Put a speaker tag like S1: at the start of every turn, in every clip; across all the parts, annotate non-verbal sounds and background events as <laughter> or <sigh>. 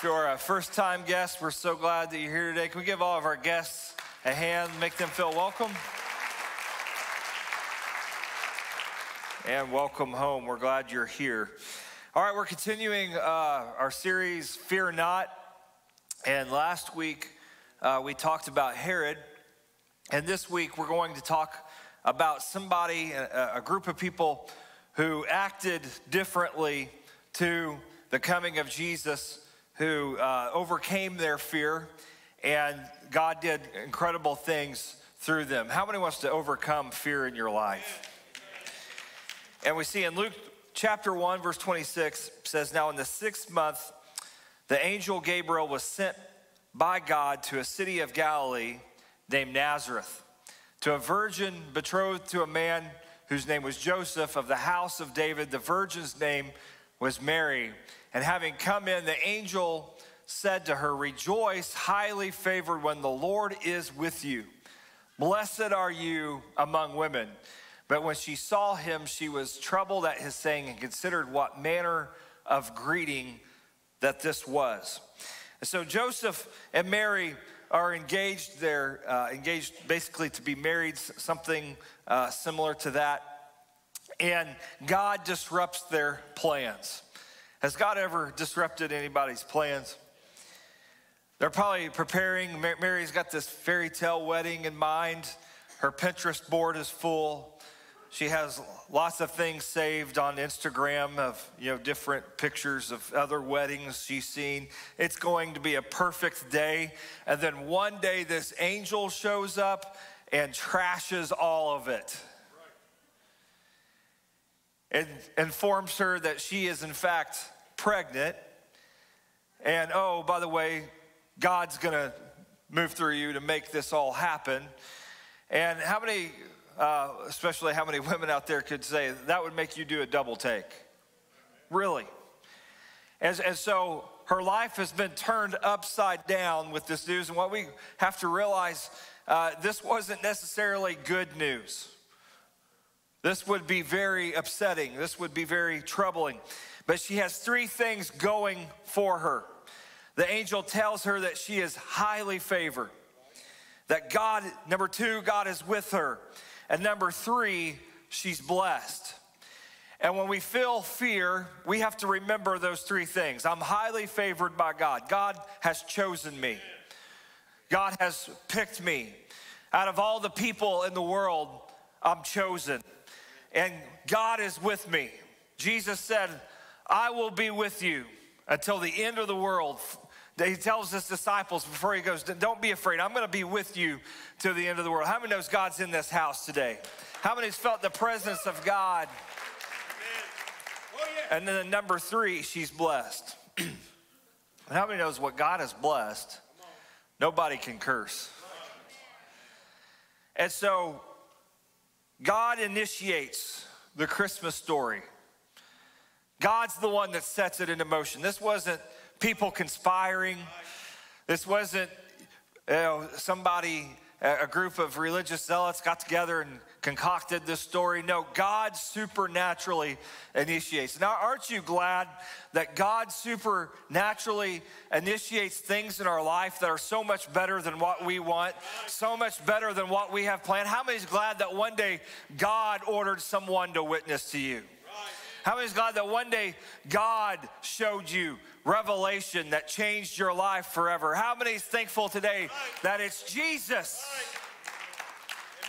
S1: If you're a first time guest, we're so glad that you're here today. Can we give all of our guests a hand, make them feel welcome? And welcome home. We're glad you're here. All right, we're continuing uh, our series, Fear Not. And last week, uh, we talked about Herod. And this week, we're going to talk about somebody, a, a group of people who acted differently to the coming of Jesus who uh, overcame their fear, and God did incredible things through them. How many wants to overcome fear in your life? And we see in Luke chapter 1, verse 26 says, Now in the sixth month, the angel Gabriel was sent by God to a city of Galilee named Nazareth, to a virgin betrothed to a man whose name was Joseph of the house of David. The virgin's name was Mary. And having come in, the angel said to her, Rejoice, highly favored when the Lord is with you. Blessed are you among women. But when she saw him, she was troubled at his saying and considered what manner of greeting that this was. So Joseph and Mary are engaged. They're uh, engaged basically to be married, something uh, similar to that. And God disrupts their plans. Has God ever disrupted anybody's plans? They're probably preparing. Mary's got this fairy tale wedding in mind. Her Pinterest board is full. She has lots of things saved on Instagram of you know different pictures of other weddings she's seen. It's going to be a perfect day. And then one day this angel shows up and trashes all of it informs her that she is, in fact, pregnant. And oh, by the way, God's gonna move through you to make this all happen. And how many, uh, especially how many <laughs> women out there could say that would make you do a double take? Really? And, and so her life has been turned upside down with this news. And what we have to realize, uh, this wasn't necessarily good news. This would be very upsetting. This would be very troubling. But she has three things going for her. The angel tells her that she is highly favored, that God, number two, God is with her. And number three, she's blessed. And when we feel fear, we have to remember those three things. I'm highly favored by God. God has chosen me. God has picked me. Out of all the people in the world, I'm chosen and God is with me. Jesus said, I will be with you until the end of the world. He tells his disciples before he goes, Don't be afraid. I'm going to be with you to the end of the world. How many knows God's in this house today? How many has felt the presence of God? And then number three, she's blessed. <clears throat> how many knows what God has blessed? Nobody can curse. And so God initiates the Christmas story. God's the one that sets it into motion. This wasn't people conspiring. This wasn't you know, somebody, a group of religious zealots got together and concocted this story. No, God supernaturally initiates. Now, aren't you glad that God supernaturally initiates things in our life that are so much better than what we want, so much better than what we have planned? How many is glad that one day God ordered someone to witness to you? How many is glad that one day God showed you revelation that changed your life forever? How many is thankful today that it's Jesus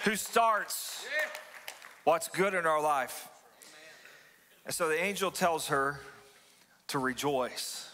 S1: who starts what's good in our life? And so the angel tells her to rejoice.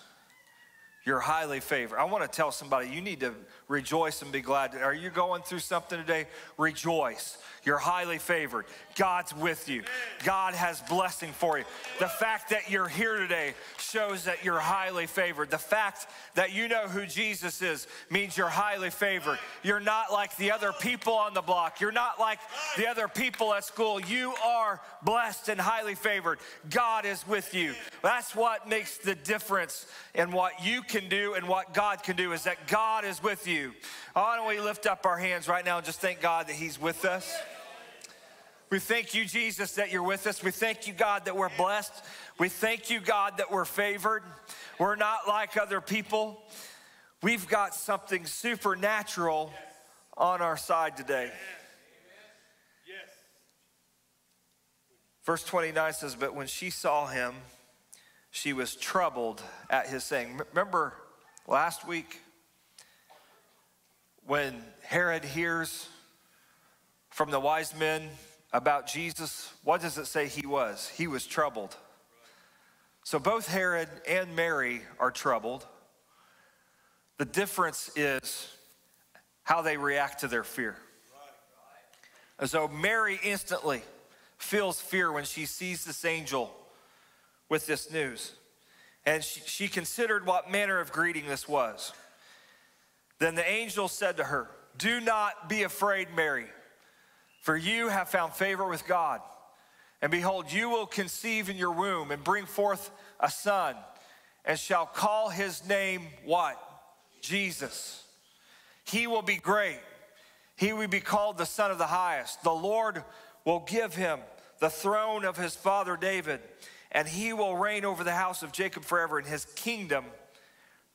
S1: You're highly favored. I want to tell somebody you need to rejoice and be glad. Are you going through something today? Rejoice. You're highly favored. God's with you. God has blessing for you. The fact that you're here today shows that you're highly favored. The fact that you know who Jesus is means you're highly favored. You're not like the other people on the block. You're not like the other people at school. You are blessed and highly favored. God is with you. That's what makes the difference in what you can do and what God can do is that God is with you. Why don't we lift up our hands right now and just thank God that He's with us? We thank you, Jesus, that you're with us. We thank you, God, that we're blessed. We thank you, God, that we're favored. We're not like other people. We've got something supernatural on our side today. Verse 29 says, But when she saw him, she was troubled at his saying. Remember last week when Herod hears from the wise men about Jesus, what does it say he was? He was troubled. So both Herod and Mary are troubled. The difference is how they react to their fear. And so Mary instantly feels fear when she sees this angel with this news. And she, she considered what manner of greeting this was. Then the angel said to her, Do not be afraid, Mary, for you have found favor with God. And behold, you will conceive in your womb and bring forth a son, and shall call his name what? Jesus. He will be great. He will be called the Son of the Highest. The Lord will give him the throne of his father David, and he will reign over the house of Jacob forever. In his kingdom,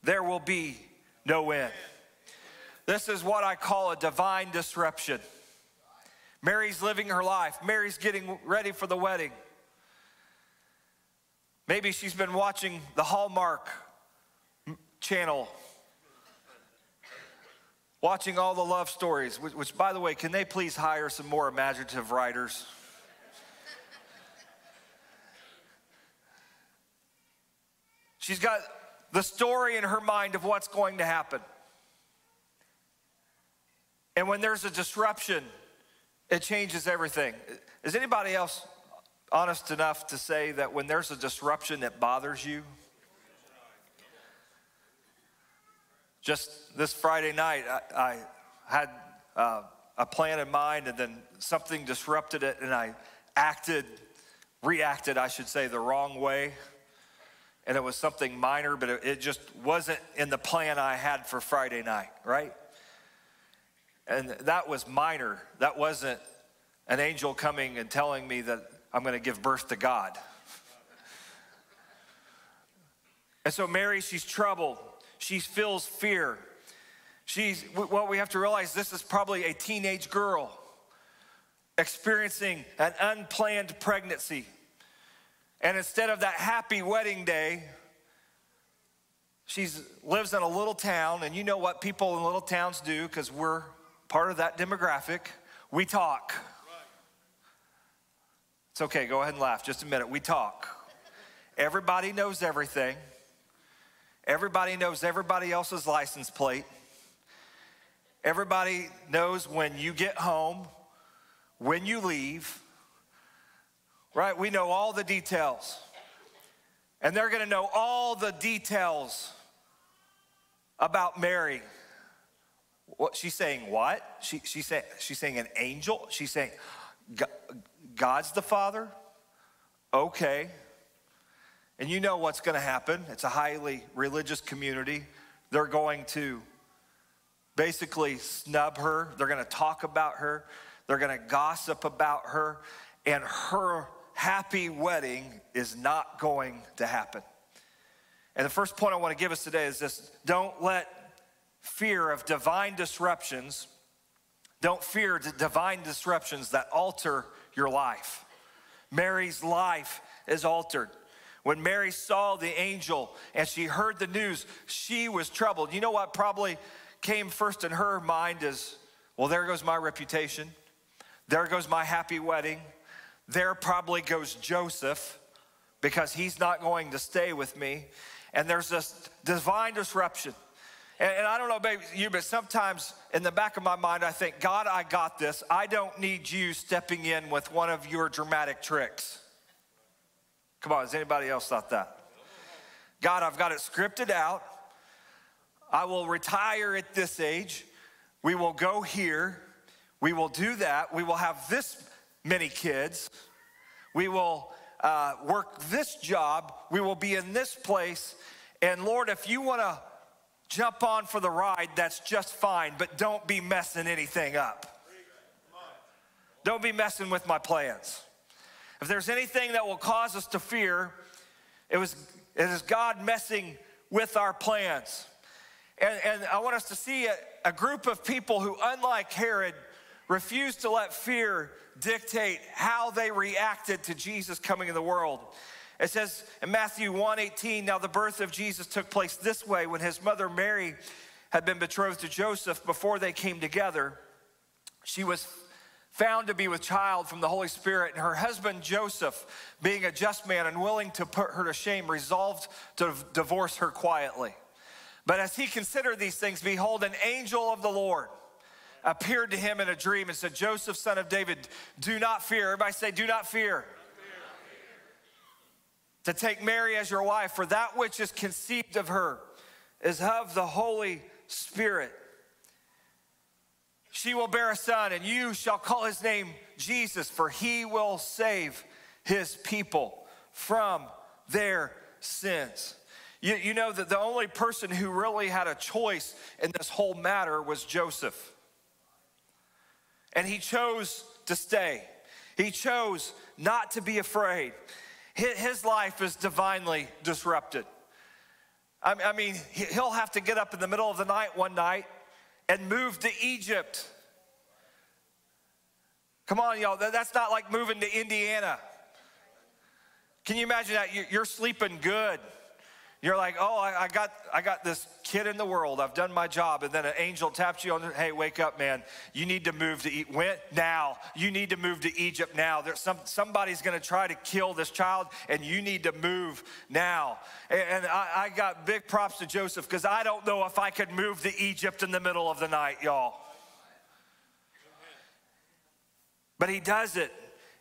S1: there will be no end. This is what I call a divine disruption. Mary's living her life, Mary's getting ready for the wedding. Maybe she's been watching the Hallmark channel, watching all the love stories, which, which, by the way, can they please hire some more imaginative writers? She's got the story in her mind of what's going to happen. And when there's a disruption, it changes everything. Is anybody else honest enough to say that when there's a disruption that bothers you? Just this Friday night, I, I had uh, a plan in mind, and then something disrupted it, and I acted, reacted, I should say, the wrong way. And it was something minor, but it, it just wasn't in the plan I had for Friday night, right? And that was minor. That wasn't an angel coming and telling me that I'm going to give birth to God. And so Mary, she's troubled. She feels fear. She's, well, we have to realize this is probably a teenage girl experiencing an unplanned pregnancy. And instead of that happy wedding day, she lives in a little town. And you know what people in little towns do because we're part of that demographic. We talk. It's okay, go ahead and laugh just a minute. We talk. Everybody knows everything. Everybody knows everybody else's license plate. Everybody knows when you get home, when you leave, right? We know all the details. And they're gonna know all the details about Mary. What she's saying, what? She, she's, saying, she's saying an angel? She's saying, God's the Father? Okay. And you know what's going to happen. It's a highly religious community. They're going to basically snub her, they're going to talk about her, they're going to gossip about her, and her happy wedding is not going to happen. And the first point I want to give us today is this don't let fear of divine disruptions, don't fear the divine disruptions that alter your life. Mary's life is altered. When Mary saw the angel and she heard the news, she was troubled. You know what probably came first in her mind is, well, there goes my reputation. There goes my happy wedding. There probably goes Joseph because he's not going to stay with me. And there's this divine disruption. And, and I don't know about you, but sometimes in the back of my mind, I think, God, I got this. I don't need you stepping in with one of your dramatic tricks. Come on, has anybody else thought that? God, I've got it scripted out. I will retire at this age. We will go here. We will do that. We will have this many kids. We will uh, work this job. We will be in this place. And Lord, if you want to Jump on for the ride, that's just fine, but don't be messing anything up. don't be messing with my plans. If there's anything that will cause us to fear, it, was, it is God messing with our plans. And, and I want us to see a, a group of people who, unlike Herod, refused to let fear dictate how they reacted to Jesus coming in the world. It says in Matthew 1:18, now the birth of Jesus took place this way when his mother Mary had been betrothed to Joseph before they came together. She was found to be with child from the Holy Spirit, and her husband Joseph, being a just man and willing to put her to shame, resolved to divorce her quietly. But as he considered these things, behold, an angel of the Lord appeared to him in a dream and said, Joseph, son of David, do not fear. Everybody say, do not fear. To take Mary as your wife, for that which is conceived of her is of the Holy Spirit. She will bear a son, and you shall call his name Jesus, for he will save his people from their sins. You, you know that the only person who really had a choice in this whole matter was Joseph. And he chose to stay, he chose not to be afraid. His life is divinely disrupted. I mean, he'll have to get up in the middle of the night one night and move to Egypt. Come on, y'all, that's not like moving to Indiana. Can you imagine that? You're sleeping good. You're like, oh, I, got, I got this kid in the world. I've done my job. And then an angel taps you on the, hey, wake up, man. You need to move to. When? Now. You need to move to Egypt now. There's some, somebody's going to try to kill this child, and you need to move now. And, and I, I got big props to Joseph because I don't know if I could move to Egypt in the middle of the night, y'all. But he does it.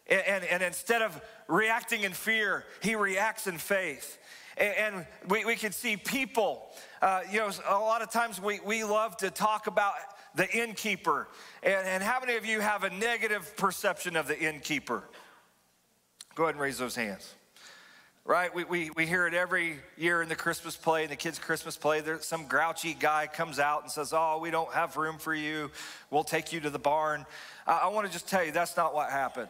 S1: And, and, and instead of reacting in fear, he reacts in faith. And we, we can see people, uh, you know, a lot of times we, we love to talk about the innkeeper. And, and how many of you have a negative perception of the innkeeper? Go ahead and raise those hands. Right? We, we, we hear it every year in the Christmas play, in the kids' Christmas play. There's some grouchy guy comes out and says, Oh, we don't have room for you. We'll take you to the barn. Uh, I want to just tell you that's not what happened.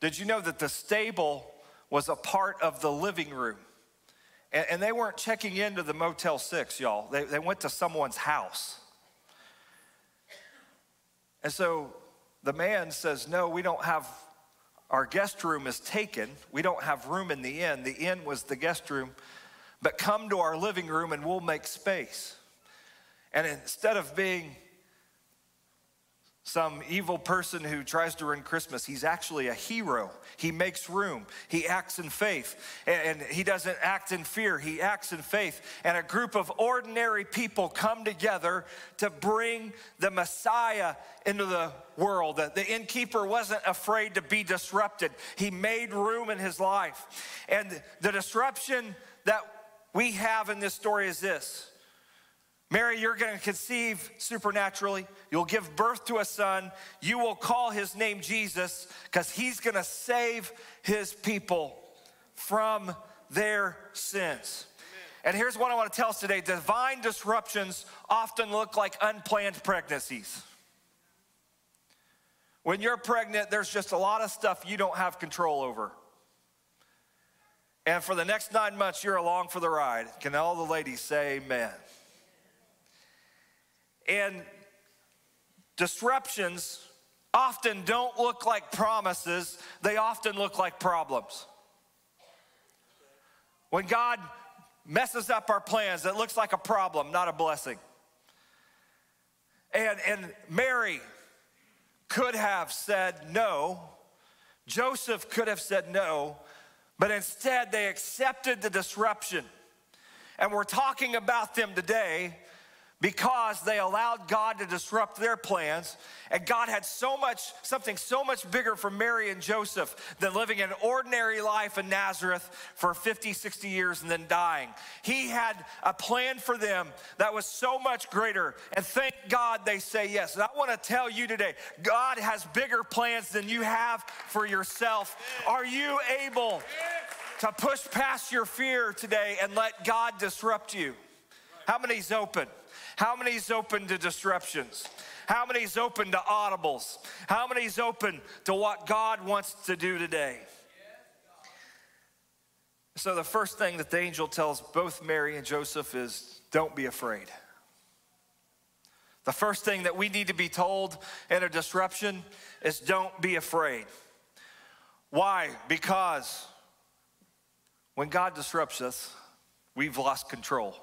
S1: Did you know that the stable was a part of the living room. And, and they weren't checking into the Motel 6, y'all. They, they went to someone's house. And so the man says, No, we don't have, our guest room is taken. We don't have room in the inn. The inn was the guest room, but come to our living room and we'll make space. And instead of being some evil person who tries to ruin Christmas. He's actually a hero. He makes room. He acts in faith. And he doesn't act in fear, he acts in faith. And a group of ordinary people come together to bring the Messiah into the world. The innkeeper wasn't afraid to be disrupted, he made room in his life. And the disruption that we have in this story is this Mary, you're going to conceive supernaturally. You'll give birth to a son. You will call his name Jesus because he's going to save his people from their sins. And here's what I want to tell us today divine disruptions often look like unplanned pregnancies. When you're pregnant, there's just a lot of stuff you don't have control over. And for the next nine months, you're along for the ride. Can all the ladies say amen? And disruptions often don't look like promises, they often look like problems. When God messes up our plans, it looks like a problem, not a blessing. And, and Mary could have said no. Joseph could have said no, but instead they accepted the disruption. And we're talking about them today because they allowed God to disrupt their plans. And God had so much, something so much bigger for Mary and Joseph than living an ordinary life in Nazareth for 50, 60 years and then dying. He had a plan for them that was so much greater. And thank God they say yes. And I want to tell you today God has bigger plans than you have for yourself. Are you able to push past your fear today and let God disrupt you? How many's open? How many is open to disruptions? How many's open to audibles? How many's open to what God wants to do today? So, the first thing that the angel tells both Mary and Joseph is don't be afraid. The first thing that we need to be told in a disruption is don't be afraid. Why? Because when God disrupts us, we've lost control.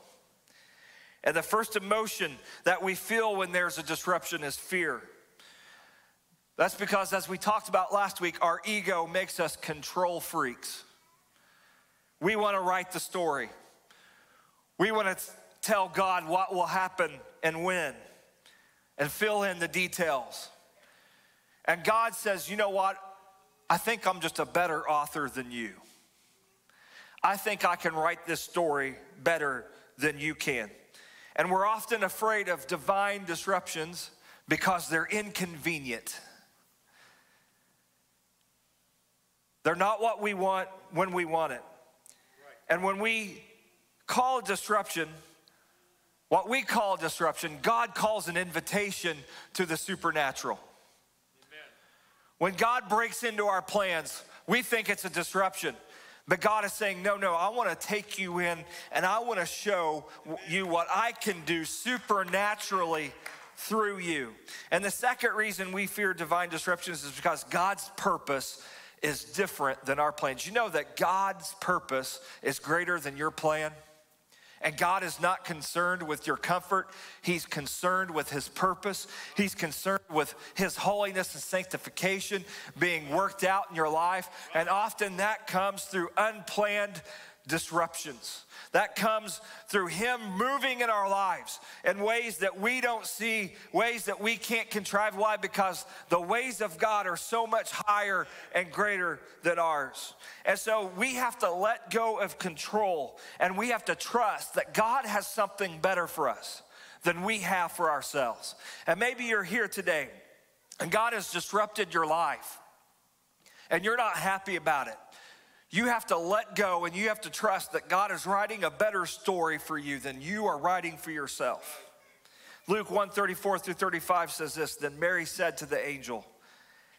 S1: And the first emotion that we feel when there's a disruption is fear. That's because, as we talked about last week, our ego makes us control freaks. We want to write the story, we want to tell God what will happen and when, and fill in the details. And God says, You know what? I think I'm just a better author than you. I think I can write this story better than you can. And we're often afraid of divine disruptions because they're inconvenient. They're not what we want when we want it. And when we call disruption, what we call disruption, God calls an invitation to the supernatural. Amen. When God breaks into our plans, we think it's a disruption. But God is saying, no, no, I want to take you in and I want to show you what I can do supernaturally through you. And the second reason we fear divine disruptions is because God's purpose is different than our plans. You know that God's purpose is greater than your plan? And God is not concerned with your comfort. He's concerned with His purpose. He's concerned with His holiness and sanctification being worked out in your life. And often that comes through unplanned disruptions. That comes through Him moving in our lives in ways that we don't see, ways that we can't contrive. Why? Because the ways of God are so much higher and greater than ours. And so we have to let go of control and we have to trust that God has something better for us than we have for ourselves. And maybe you're here today and God has disrupted your life and you're not happy about it. You have to let go and you have to trust that God is writing a better story for you than you are writing for yourself. Luke 1 34 through 35 says this Then Mary said to the angel,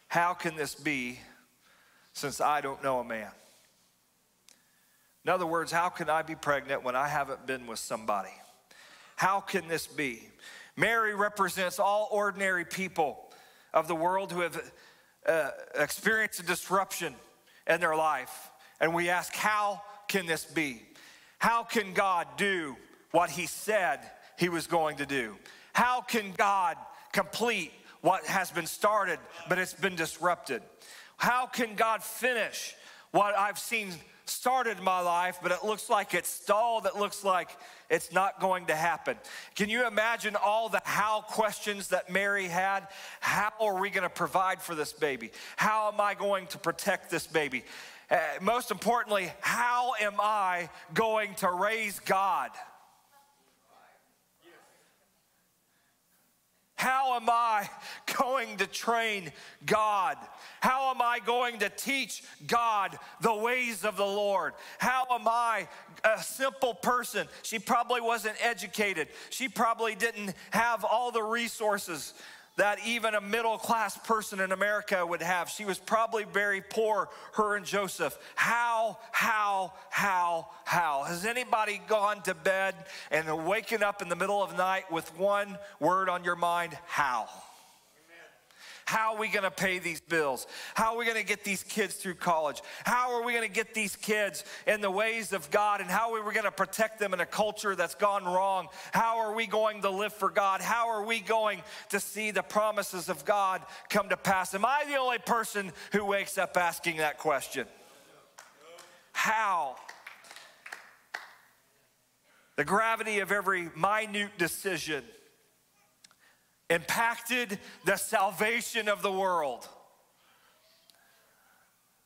S1: How can this be since I don't know a man? In other words, how can I be pregnant when I haven't been with somebody? How can this be? Mary represents all ordinary people of the world who have uh, experienced a disruption in their life. And we ask, how can this be? How can God do what He said He was going to do? How can God complete what has been started but it's been disrupted? How can God finish what I've seen started in my life, but it looks like it's stalled, it looks like it's not going to happen. Can you imagine all the how questions that Mary had? How are we going to provide for this baby? How am I going to protect this baby? Uh, most importantly, how am I going to raise God? How am I going to train God? How am I going to teach God the ways of the Lord? How am I a simple person? She probably wasn't educated. She probably didn't have all the resources that even a middle class person in America would have. She was probably very poor, her and Joseph. How, how, how, how? Has anybody gone to bed and waken up in the middle of the night with one word on your mind? How? How are we going to pay these bills? How are we going to get these kids through college? How are we going to get these kids in the ways of God? And how are we going to protect them in a culture that's gone wrong? How are we going to live for God? How are we going to see the promises of God come to pass? Am I the only person who wakes up asking that question? How? The gravity of every minute decision impacted the salvation of the world.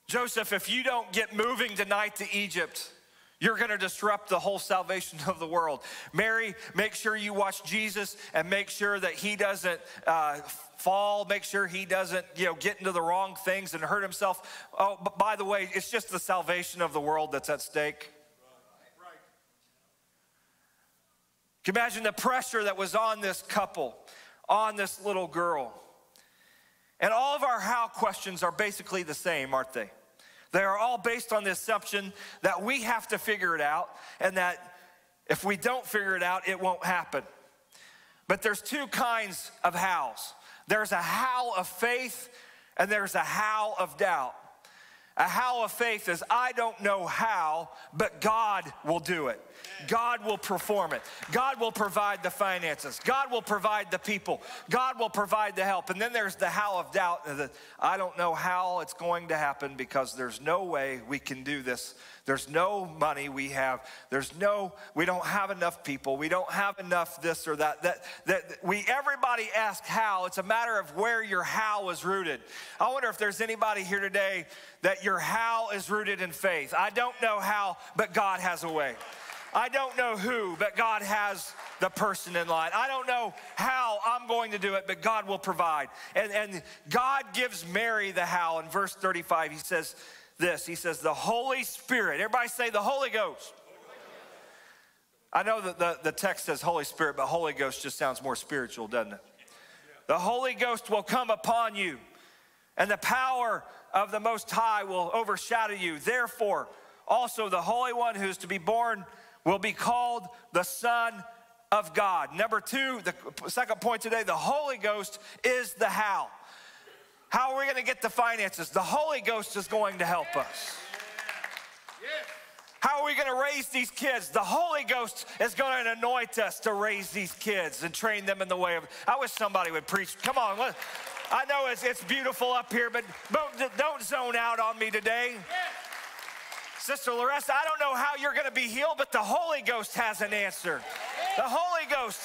S1: Joseph, if you don't get moving tonight to Egypt, you're going to disrupt the whole salvation of the world. Mary, make sure you watch Jesus and make sure that he doesn't uh, fall. Make sure he doesn't, you know, get into the wrong things and hurt himself. Oh, but by the way, it's just the salvation of the world that's at stake. Can you imagine the pressure that was on this couple? On this little girl. And all of our how questions are basically the same, aren't they? They are all based on the assumption that we have to figure it out and that if we don't figure it out, it won't happen. But there's two kinds of hows there's a how of faith and there's a how of doubt. A how of faith is I don't know how, but God will do it. God will perform it. God will provide the finances. God will provide the people. God will provide the help. And then there's the how of doubt. That I don't know how it's going to happen because there's no way we can do this there's no money we have. There's no, we don't have enough people. We don't have enough this or that. That, that we, everybody asks how. It's a matter of where your how is rooted. I wonder if there's anybody here today that your how is rooted in faith. I don't know how, but God has a way. I don't know who, but God has the person in line. I don't know how I'm going to do it, but God will provide. And, and God gives Mary the how. In verse 35, he says, this. He says, The Holy Spirit. Everybody say, The Holy Ghost. I know that the, the text says Holy Spirit, but Holy Ghost just sounds more spiritual, doesn't it? The Holy Ghost will come upon you, and the power of the Most High will overshadow you. Therefore, also the Holy One who is to be born will be called the Son of God. Number two, the second point today, the Holy Ghost is the how. How are we going to get the finances? The Holy Ghost is going to help us. How are we going to raise these kids? The Holy Ghost is going to anoint us to raise these kids and train them in the way of. I wish somebody would preach. Come on, let, I know it's, it's beautiful up here, but don't, don't zone out on me today. Sister Larissa, I don't know how you're going to be healed, but the Holy Ghost has an answer. The Holy Ghost.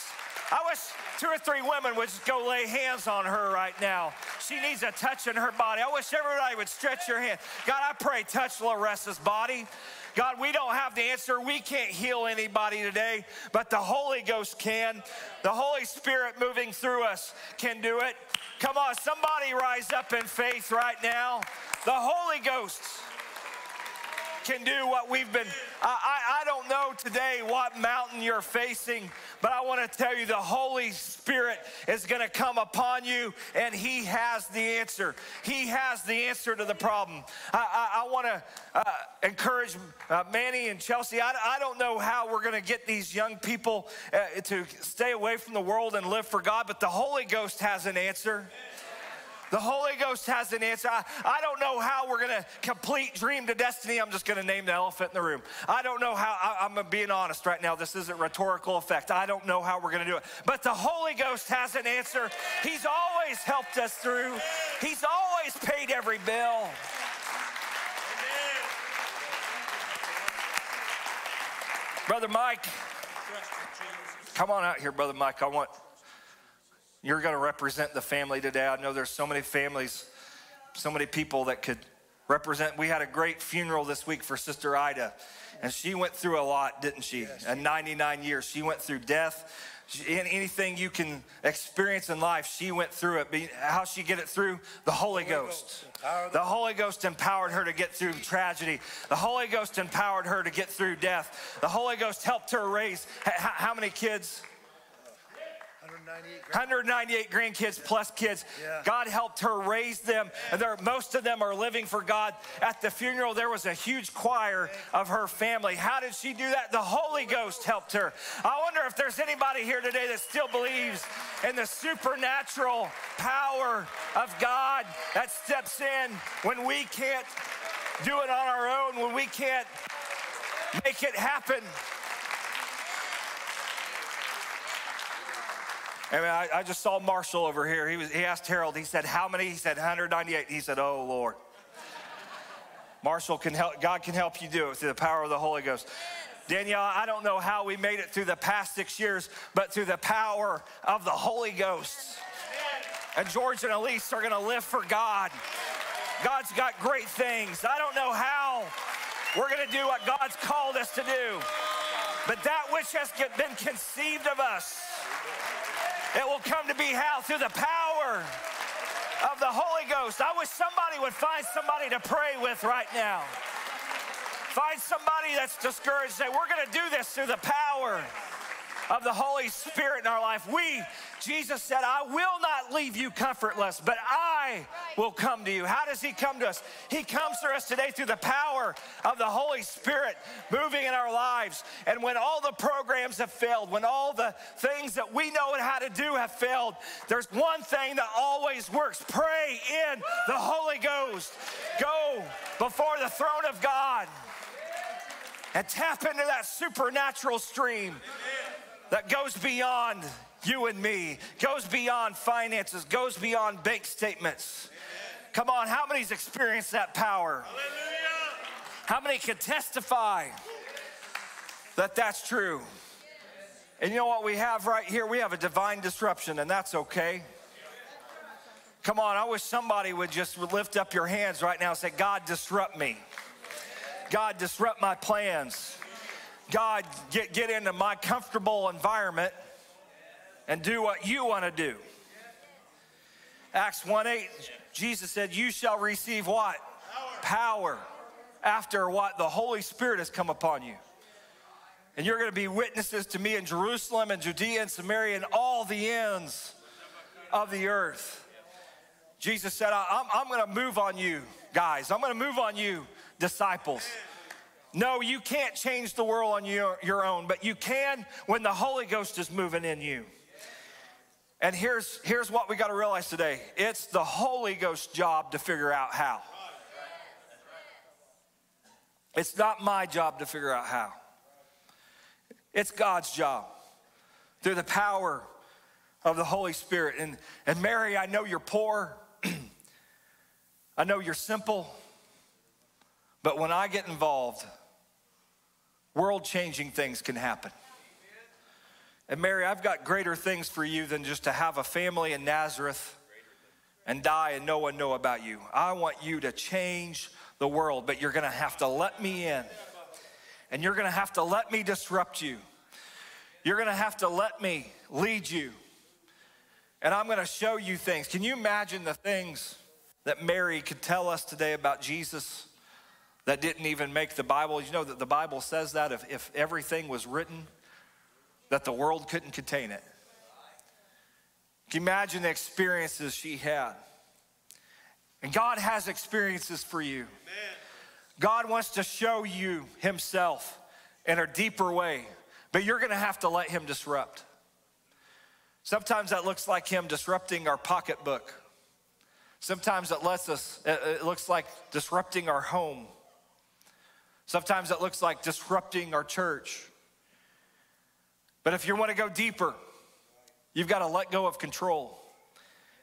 S1: I wish two or three women would just go lay hands on her right now. She needs a touch in her body. I wish everybody would stretch your hand. God, I pray, touch Larissa's body. God, we don't have the answer. We can't heal anybody today, but the Holy Ghost can. The Holy Spirit moving through us can do it. Come on, somebody rise up in faith right now. The Holy Ghost can do what we've been. I, I, I don't know today what mountain you're facing, but I want to tell you the Holy Spirit is going to come upon you and He has the answer. He has the answer to the problem. I, I, I want to uh, encourage uh, Manny and Chelsea. I, I don't know how we're going to get these young people uh, to stay away from the world and live for God, but the Holy Ghost has an answer. The Holy Ghost has an answer. I, I don't know how we're going to complete dream to destiny. I'm just going to name the elephant in the room. I don't know how, I, I'm being honest right now. This isn't rhetorical effect. I don't know how we're going to do it. But the Holy Ghost has an answer. He's always helped us through, He's always paid every bill. Brother Mike, come on out here, Brother Mike. I want you're going to represent the family today. I know there's so many families, so many people that could represent. We had a great funeral this week for Sister Ida, and she went through a lot, didn't she? Yes. In 99 years, she went through death. anything you can experience in life, she went through it. How she get it through? The Holy, Holy Ghost. Ghost. The Holy Ghost empowered her to get through tragedy. The Holy Ghost empowered her to get through death. The Holy Ghost helped her raise how many kids? 198 grandkids plus kids. Yeah. God helped her raise them. And there, most of them are living for God. At the funeral, there was a huge choir of her family. How did she do that? The Holy Ghost helped her. I wonder if there's anybody here today that still believes in the supernatural power of God that steps in when we can't do it on our own, when we can't make it happen. I mean, I, I, just saw Marshall over here. He, was, he asked Harold, he said, How many? He said, 198. He said, Oh, Lord. Marshall can help, God can help you do it through the power of the Holy Ghost. Danielle, I don't know how we made it through the past six years, but through the power of the Holy Ghost. And George and Elise are going to live for God. God's got great things. I don't know how we're going to do what God's called us to do, but that which has been conceived of us it will come to be how? Through the power of the Holy Ghost. I wish somebody would find somebody to pray with right now. Find somebody that's discouraged. Say, we're going to do this through the power of the Holy Spirit in our life. We, Jesus said, I will not leave you comfortless, but I will come to you. How does He come to us? He comes to us today through the power of the Holy Spirit moving in our lives. And when all the programs have failed, when all the things that we know how to do have failed, there's one thing that always works pray in the Holy Ghost. Go before the throne of God and tap into that supernatural stream that goes beyond you and me, goes beyond finances, goes beyond bank statements. Come on, how many's experienced that power? How many can testify that that's true? And you know what we have right here? We have a divine disruption, and that's okay. Come on, I wish somebody would just lift up your hands right now and say, God, disrupt me. God, disrupt my plans. God, get, get into my comfortable environment and do what you want to do. Acts 1 8, Jesus said, You shall receive what? Power. Power. After what? The Holy Spirit has come upon you. And you're going to be witnesses to me in Jerusalem and Judea and Samaria and all the ends of the earth. Jesus said, I'm, I'm going to move on you, guys. I'm going to move on you, disciples. No, you can't change the world on your, your own, but you can when the Holy Ghost is moving in you. And here's, here's what we got to realize today it's the Holy Ghost's job to figure out how. It's not my job to figure out how, it's God's job through the power of the Holy Spirit. And, and Mary, I know you're poor, <clears throat> I know you're simple, but when I get involved, world changing things can happen. And Mary, I've got greater things for you than just to have a family in Nazareth and die and no one know about you. I want you to change the world, but you're gonna have to let me in. And you're gonna have to let me disrupt you. You're gonna have to let me lead you. And I'm gonna show you things. Can you imagine the things that Mary could tell us today about Jesus? that didn't even make the Bible. You know that the Bible says that if, if everything was written, that the world couldn't contain it. Can you imagine the experiences she had? And God has experiences for you. Amen. God wants to show you Himself in a deeper way, but you're gonna have to let Him disrupt. Sometimes that looks like Him disrupting our pocketbook. Sometimes it lets us, it looks like disrupting our home. Sometimes it looks like disrupting our church. But if you want to go deeper, you've got to let go of control.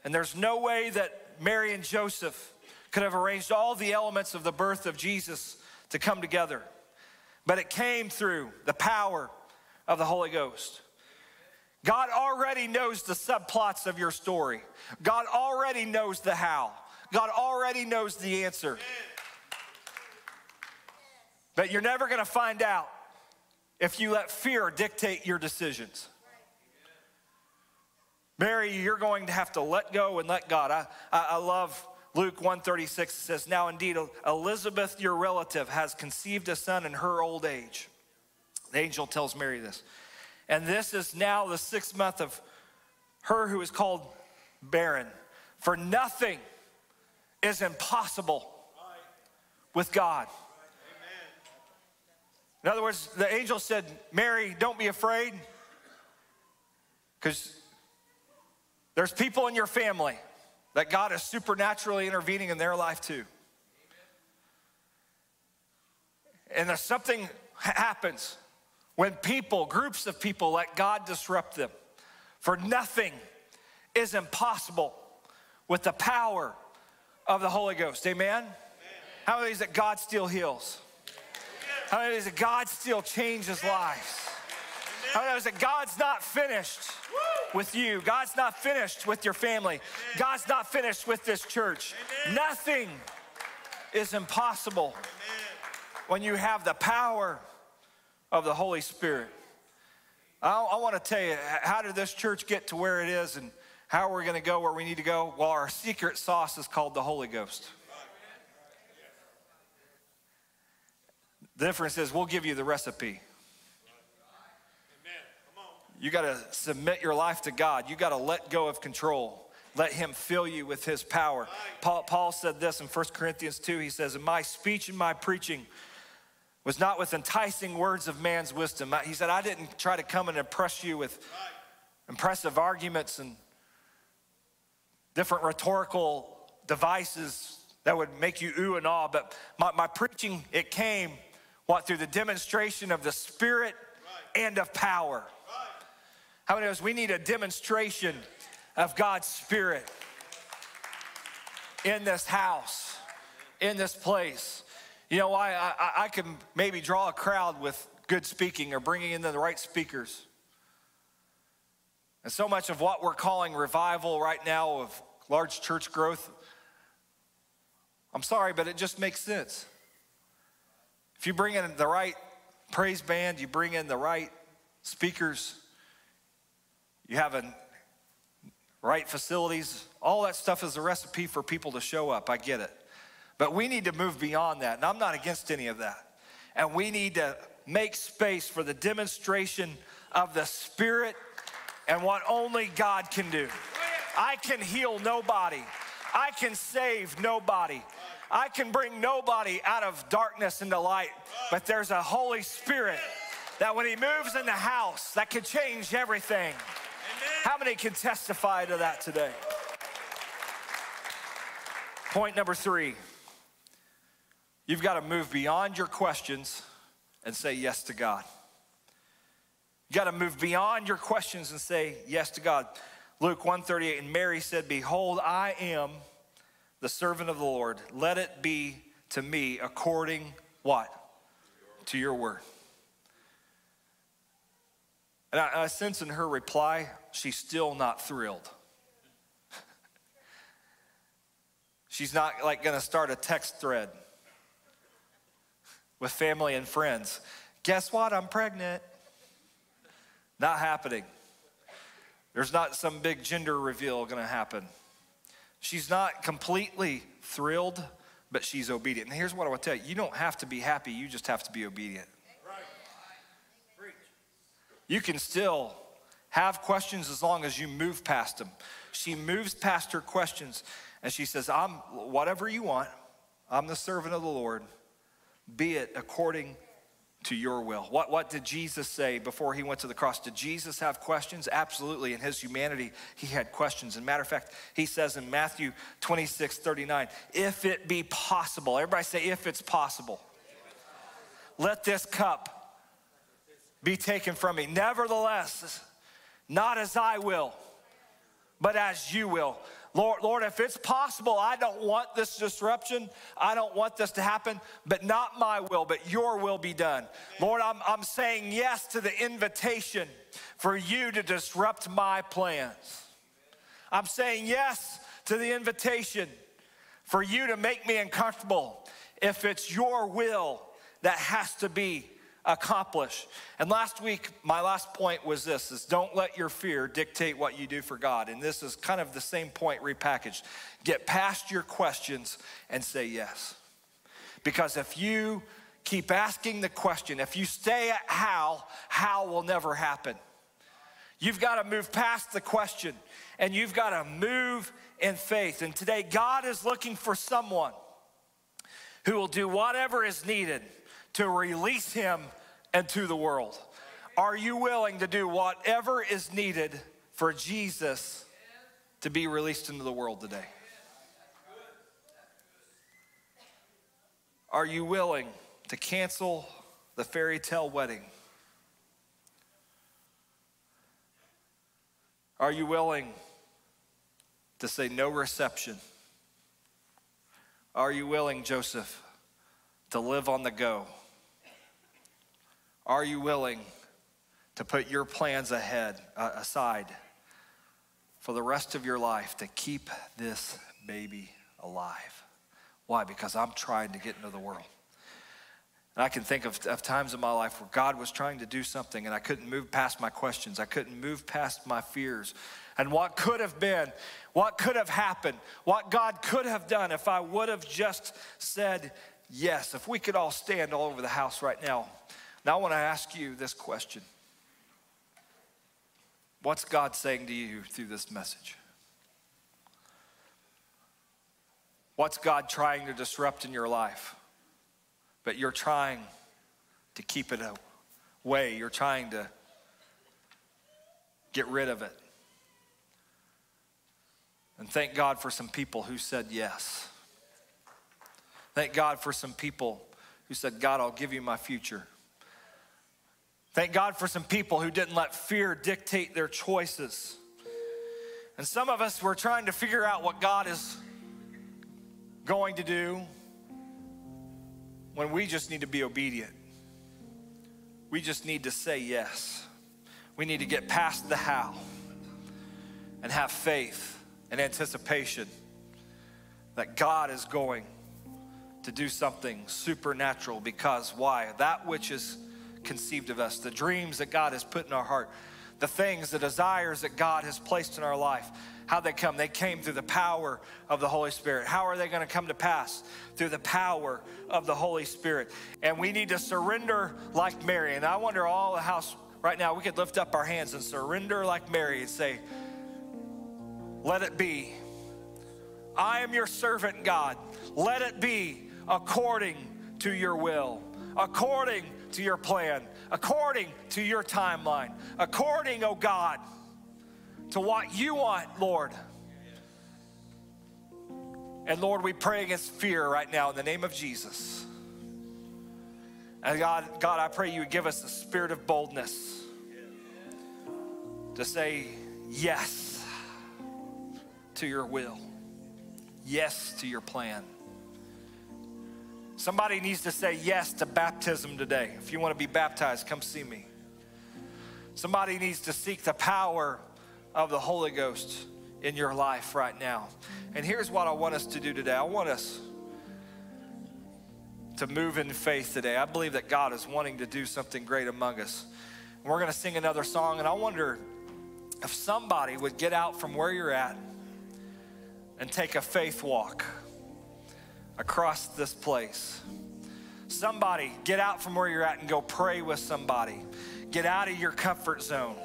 S1: And there's no way that Mary and Joseph could have arranged all the elements of the birth of Jesus to come together. But it came through the power of the Holy Ghost. God already knows the subplots of your story. God already knows the how. God already knows the answer. But you're never gonna find out if you let fear dictate your decisions. Mary, you're going to have to let go and let God. I, I, I love Luke 136 says, Now indeed, Elizabeth, your relative, has conceived a son in her old age. The angel tells Mary this. And this is now the sixth month of her who is called barren. For nothing is impossible with God. In other words, the angel said, Mary, don't be afraid, because there's people in your family that God is supernaturally intervening in their life too. And if something happens when people, groups of people, let God disrupt them. For nothing is impossible with the power of the Holy Ghost. Amen? Amen. How many is that God still heals? How many is that God still changes lives? How many is that God's not finished with you? God's not finished with your family. God's not finished with this church. Nothing is impossible when you have the power of the Holy Spirit. I, I want to tell you, how did this church get to where it is and how we're going to go where we need to go? Well, our secret sauce is called the Holy Ghost. The difference is we'll give you the recipe. You got to submit your life to God. You got to let go of control. Let him fill you with his power. Paul, Paul said this in 1 Corinthians 2. He says, My speech and my preaching was not with enticing words of man's wisdom. He said, I didn't try to come and impress you with impressive arguments and different rhetorical devices that would make you ooh and ah, but my, my preaching, it came, what, through the demonstration of the Spirit and of power. How many of us, we need a demonstration of God's Spirit in this house, in this place. You know? I, I, I can maybe draw a crowd with good speaking or bringing in the right speakers. And so much of what we're calling revival right now of large church growth, I'm sorry, but it just makes sense. If you bring in the right praise band, you bring in the right speakers, you have a right facilities, all that stuff is a recipe for people to show up. I get it. But we need to move beyond that. And I'm not against any of that. And we need to make space for the demonstration of the Spirit and what only God can do. I can heal nobody, I can save nobody. I can bring nobody out of darkness into light, but there's a Holy Spirit that when He moves in the house, that can change everything. How many can testify to that today? Point number three you've got to move beyond your questions and say yes to God. You got to move beyond your questions and say yes to God. Luke 138 and Mary said, "Behold, I am the servant of the Lord. Let it be to me according what? To your word." And I, I sense in her reply, she's still not thrilled. <laughs> she's not like gonna start a text thread with family and friends. Guess what? I'm pregnant. Not happening. There's not some big gender reveal gonna happen. She's not completely thrilled, but she's obedient. And here's what I to tell you you don't have to be happy, you just have to be obedient. You can still have questions as long as you move past them. She moves past her questions and she says, I'm whatever you want, I'm the servant of the Lord, be it according to your will. What, what did Jesus say before he went to the cross? Did Jesus have questions? Absolutely. In his humanity, he had questions. And matter of fact, he says in Matthew 26, 39, if it be possible, everybody say, if it's possible, let this cup be taken from me. Nevertheless, not as I will, but as you will. Lord, Lord, if it's possible, I don't want this disruption. I don't want this to happen, but not my will, but your will be done. Lord, I'm, I'm saying yes to the invitation for you to disrupt my plans. I'm saying yes to the invitation for you to make me uncomfortable if it's your will that has to be accomplish. And last week, my last point was this is don't let your fear dictate what you do for God. And this is kind of the same point repackaged. Get past your questions and say yes. Because if you keep asking the question, if you stay at how, how will never happen. You've got to move past the question and you've got to move in faith. And today, God is looking for someone who will do whatever is needed to release him and to the world. Are you willing to do whatever is needed for Jesus to be released into the world today? Are you willing to cancel the fairy tale wedding? Are you willing to say no reception? Are you willing, Joseph, to live on the go? Are you willing to put your plans ahead, uh, aside for the rest of your life to keep this baby alive? Why? Because I'm trying to get into the world. And I can think of, of, times in my life where God was trying to do something and I couldn't move past my questions. I couldn't move past my fears. And what could have been, what could have happened, what God could have done if I would have just said yes. If we could all stand all over the house right now. Now, I want to ask you this question What's God saying to you through this message? What's God trying to disrupt in your life? But you're trying to keep it away, you're trying to get rid of it. And thank God for some people who said yes. Thank God for some people who said, God, I'll give you my future. Thank God for some people who didn't let fear dictate their choices. And some of us were trying to figure out what God is going to do when we just need to be obedient. We just need to say yes. We need to get past the how and have faith and anticipation that God is going to do something supernatural because why? That which is conceived of us, the dreams that God has put in our heart, the things, the desires that God has placed in our life, how they come? They came through the power of the Holy Spirit. How are they going to come to pass? Through the power of the Holy Spirit. And we need to surrender like Mary. And I wonder, all the house right now, we could lift up our hands and surrender like Mary and say, Let it be. I am your servant, God. Let it be according to your will, according to your plan, according to your timeline, according, oh God, to what you want, Lord. And Lord, we pray against fear right now in the name of Jesus. And God, God, I pray you would give us the spirit of boldness to say yes to your will, yes to your plan. Somebody needs to say yes to baptism today. If you want to be baptized, come see me. Somebody needs to seek the power of the Holy Ghost in your life right now. And here's what I want us to do today I want us to move in faith today. I believe that God is wanting to do something great among us. And we're going to sing another song, and I wonder if somebody would get out from where you're at and take a faith walk across this place. Somebody, get out from where you're at and go pray with somebody. Get out of your comfort zone.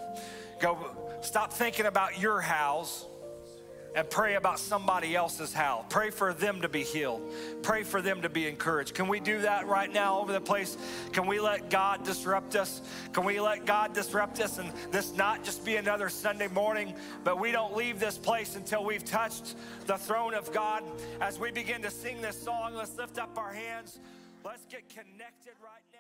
S1: Go stop thinking about your house and pray about somebody else's how. Pray for them to be healed. Pray for them to be encouraged. Can we do that right now over the place? Can we let God disrupt us? Can we let God disrupt us and this not just be another Sunday morning, but we don't leave this place until we've touched the throne of God? As we begin to sing this song, let's lift up our hands. Let's get connected right now.